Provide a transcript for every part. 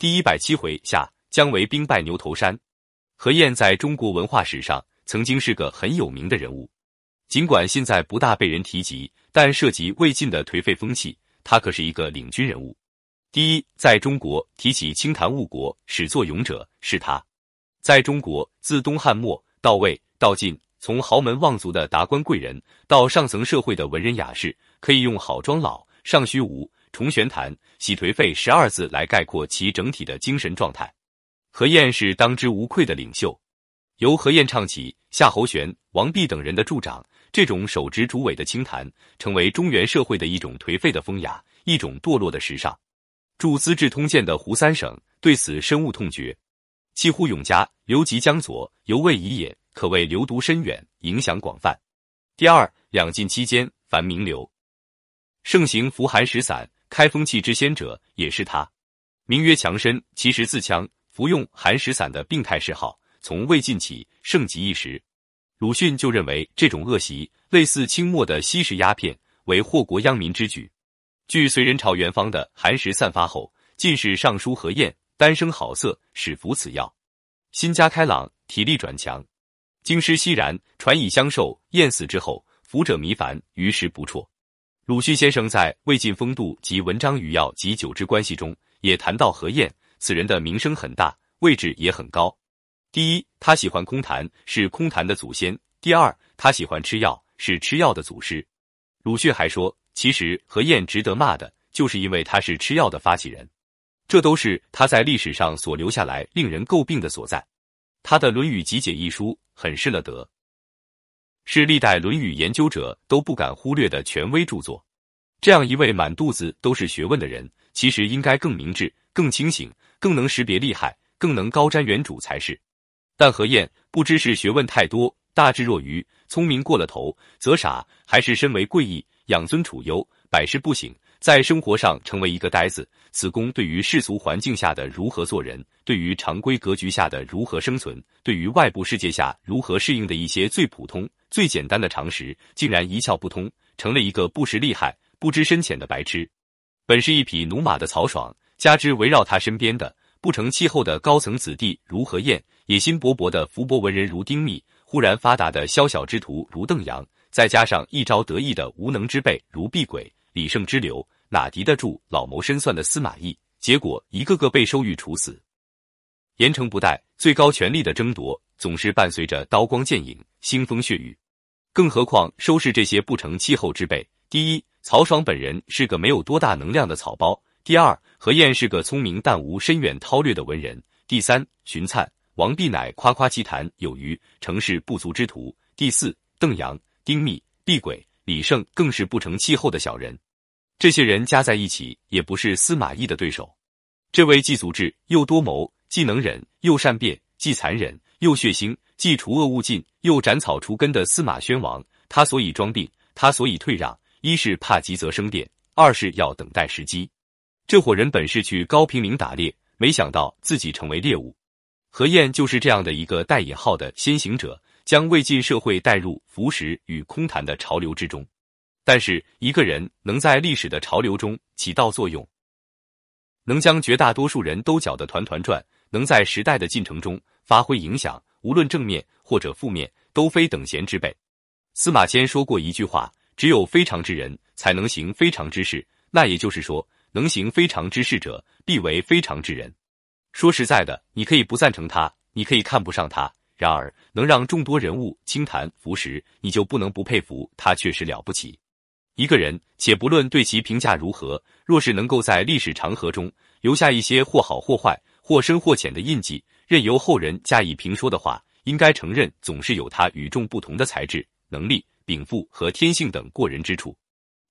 第一百七回下，姜维兵败牛头山。何晏在中国文化史上曾经是个很有名的人物，尽管现在不大被人提及，但涉及魏晋的颓废风气，他可是一个领军人物。第一，在中国提起清谈误国、始作俑者是他。在中国，自东汉末到魏到晋，从豪门望族的达官贵人到上层社会的文人雅士，可以用好装老、尚虚无。重玄谈、喜颓废十二字来概括其整体的精神状态。何晏是当之无愧的领袖，由何晏唱起，夏侯玄、王弼等人的助长，这种手执竹尾的清谈，成为中原社会的一种颓废的风雅，一种堕落的时尚。著《资治通鉴》的胡三省对此深恶痛绝，弃乎永嘉，留及江左，犹未已也，可谓流毒深远，影响广泛。第二，两晋期间，凡名流，盛行服寒食散。开风气之先者也是他，名曰强身，其实自强，服用寒食散的病态嗜好，从魏晋起盛极一时。鲁迅就认为这种恶习类似清末的吸食鸦片，为祸国殃民之举。据隋人朝元方的寒食散发后，进士尚书何晏单生好色，始服此药，心家开朗，体力转强，经师熙然，传以相授。晏死之后，服者弥繁，于时不辍。鲁迅先生在《魏晋风度及文章语要及酒之关系》中也谈到何晏，此人的名声很大，位置也很高。第一，他喜欢空谈，是空谈的祖先；第二，他喜欢吃药，是吃药的祖师。鲁迅还说，其实何晏值得骂的，就是因为他是吃药的发起人，这都是他在历史上所留下来令人诟病的所在。他的《论语集解》一书很失了德。是历代《论语》研究者都不敢忽略的权威著作。这样一位满肚子都是学问的人，其实应该更明智、更清醒、更能识别利害、更能高瞻远瞩才是。但何晏不知是学问太多，大智若愚；聪明过了头，则傻；还是身为贵义，养尊处优，百事不省，在生活上成为一个呆子。此功对于世俗环境下的如何做人，对于常规格局下的如何生存，对于外部世界下如何适应的一些最普通。最简单的常识竟然一窍不通，成了一个不识厉害、不知深浅的白痴。本是一匹驽马的曹爽，加之围绕他身边的不成气候的高层子弟如何晏，野心勃勃的福薄文人如丁密，忽然发达的宵小之徒如邓阳，再加上一朝得意的无能之辈如毕轨、李胜之流，哪敌得住老谋深算的司马懿？结果一个个被收狱处死。严惩不贷，最高权力的争夺总是伴随着刀光剑影、腥风血雨。更何况收拾这些不成气候之辈。第一，曹爽本人是个没有多大能量的草包；第二，何晏是个聪明但无深远韬略的文人；第三，荀粲、王弼乃夸夸其谈有余、成事不足之徒；第四，邓阳、丁密、毕轨、李胜更是不成气候的小人。这些人加在一起，也不是司马懿的对手。这位既足智又多谋，既能忍又善变，既残忍又血腥。既除恶务尽，又斩草除根的司马宣王，他所以装病，他所以退让，一是怕急则生变，二是要等待时机。这伙人本是去高平陵打猎，没想到自己成为猎物。何晏就是这样的一个带引号的先行者，将魏晋社会带入服食与空谈的潮流之中。但是一个人能在历史的潮流中起到作用，能将绝大多数人都搅得团团转，能在时代的进程中发挥影响。无论正面或者负面，都非等闲之辈。司马迁说过一句话：“只有非常之人，才能行非常之事。”那也就是说，能行非常之事者，必为非常之人。说实在的，你可以不赞成他，你可以看不上他，然而能让众多人物轻谈服食，你就不能不佩服他，确实了不起。一个人，且不论对其评价如何，若是能够在历史长河中留下一些或好或坏、或深或浅的印记。任由后人加以评说的话，应该承认总是有他与众不同的才智、能力、禀赋和天性等过人之处。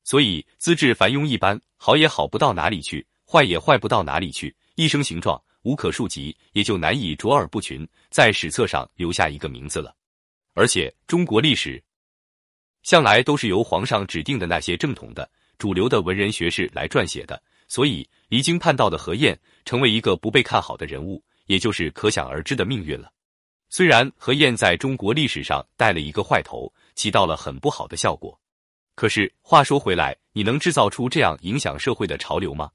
所以资质凡庸一般，好也好不到哪里去，坏也坏不到哪里去，一生形状无可数及，也就难以卓尔不群，在史册上留下一个名字了。而且中国历史向来都是由皇上指定的那些正统的、主流的文人学士来撰写的，所以离经叛道的何晏成为一个不被看好的人物。也就是可想而知的命运了。虽然何晏在中国历史上带了一个坏头，起到了很不好的效果，可是话说回来，你能制造出这样影响社会的潮流吗？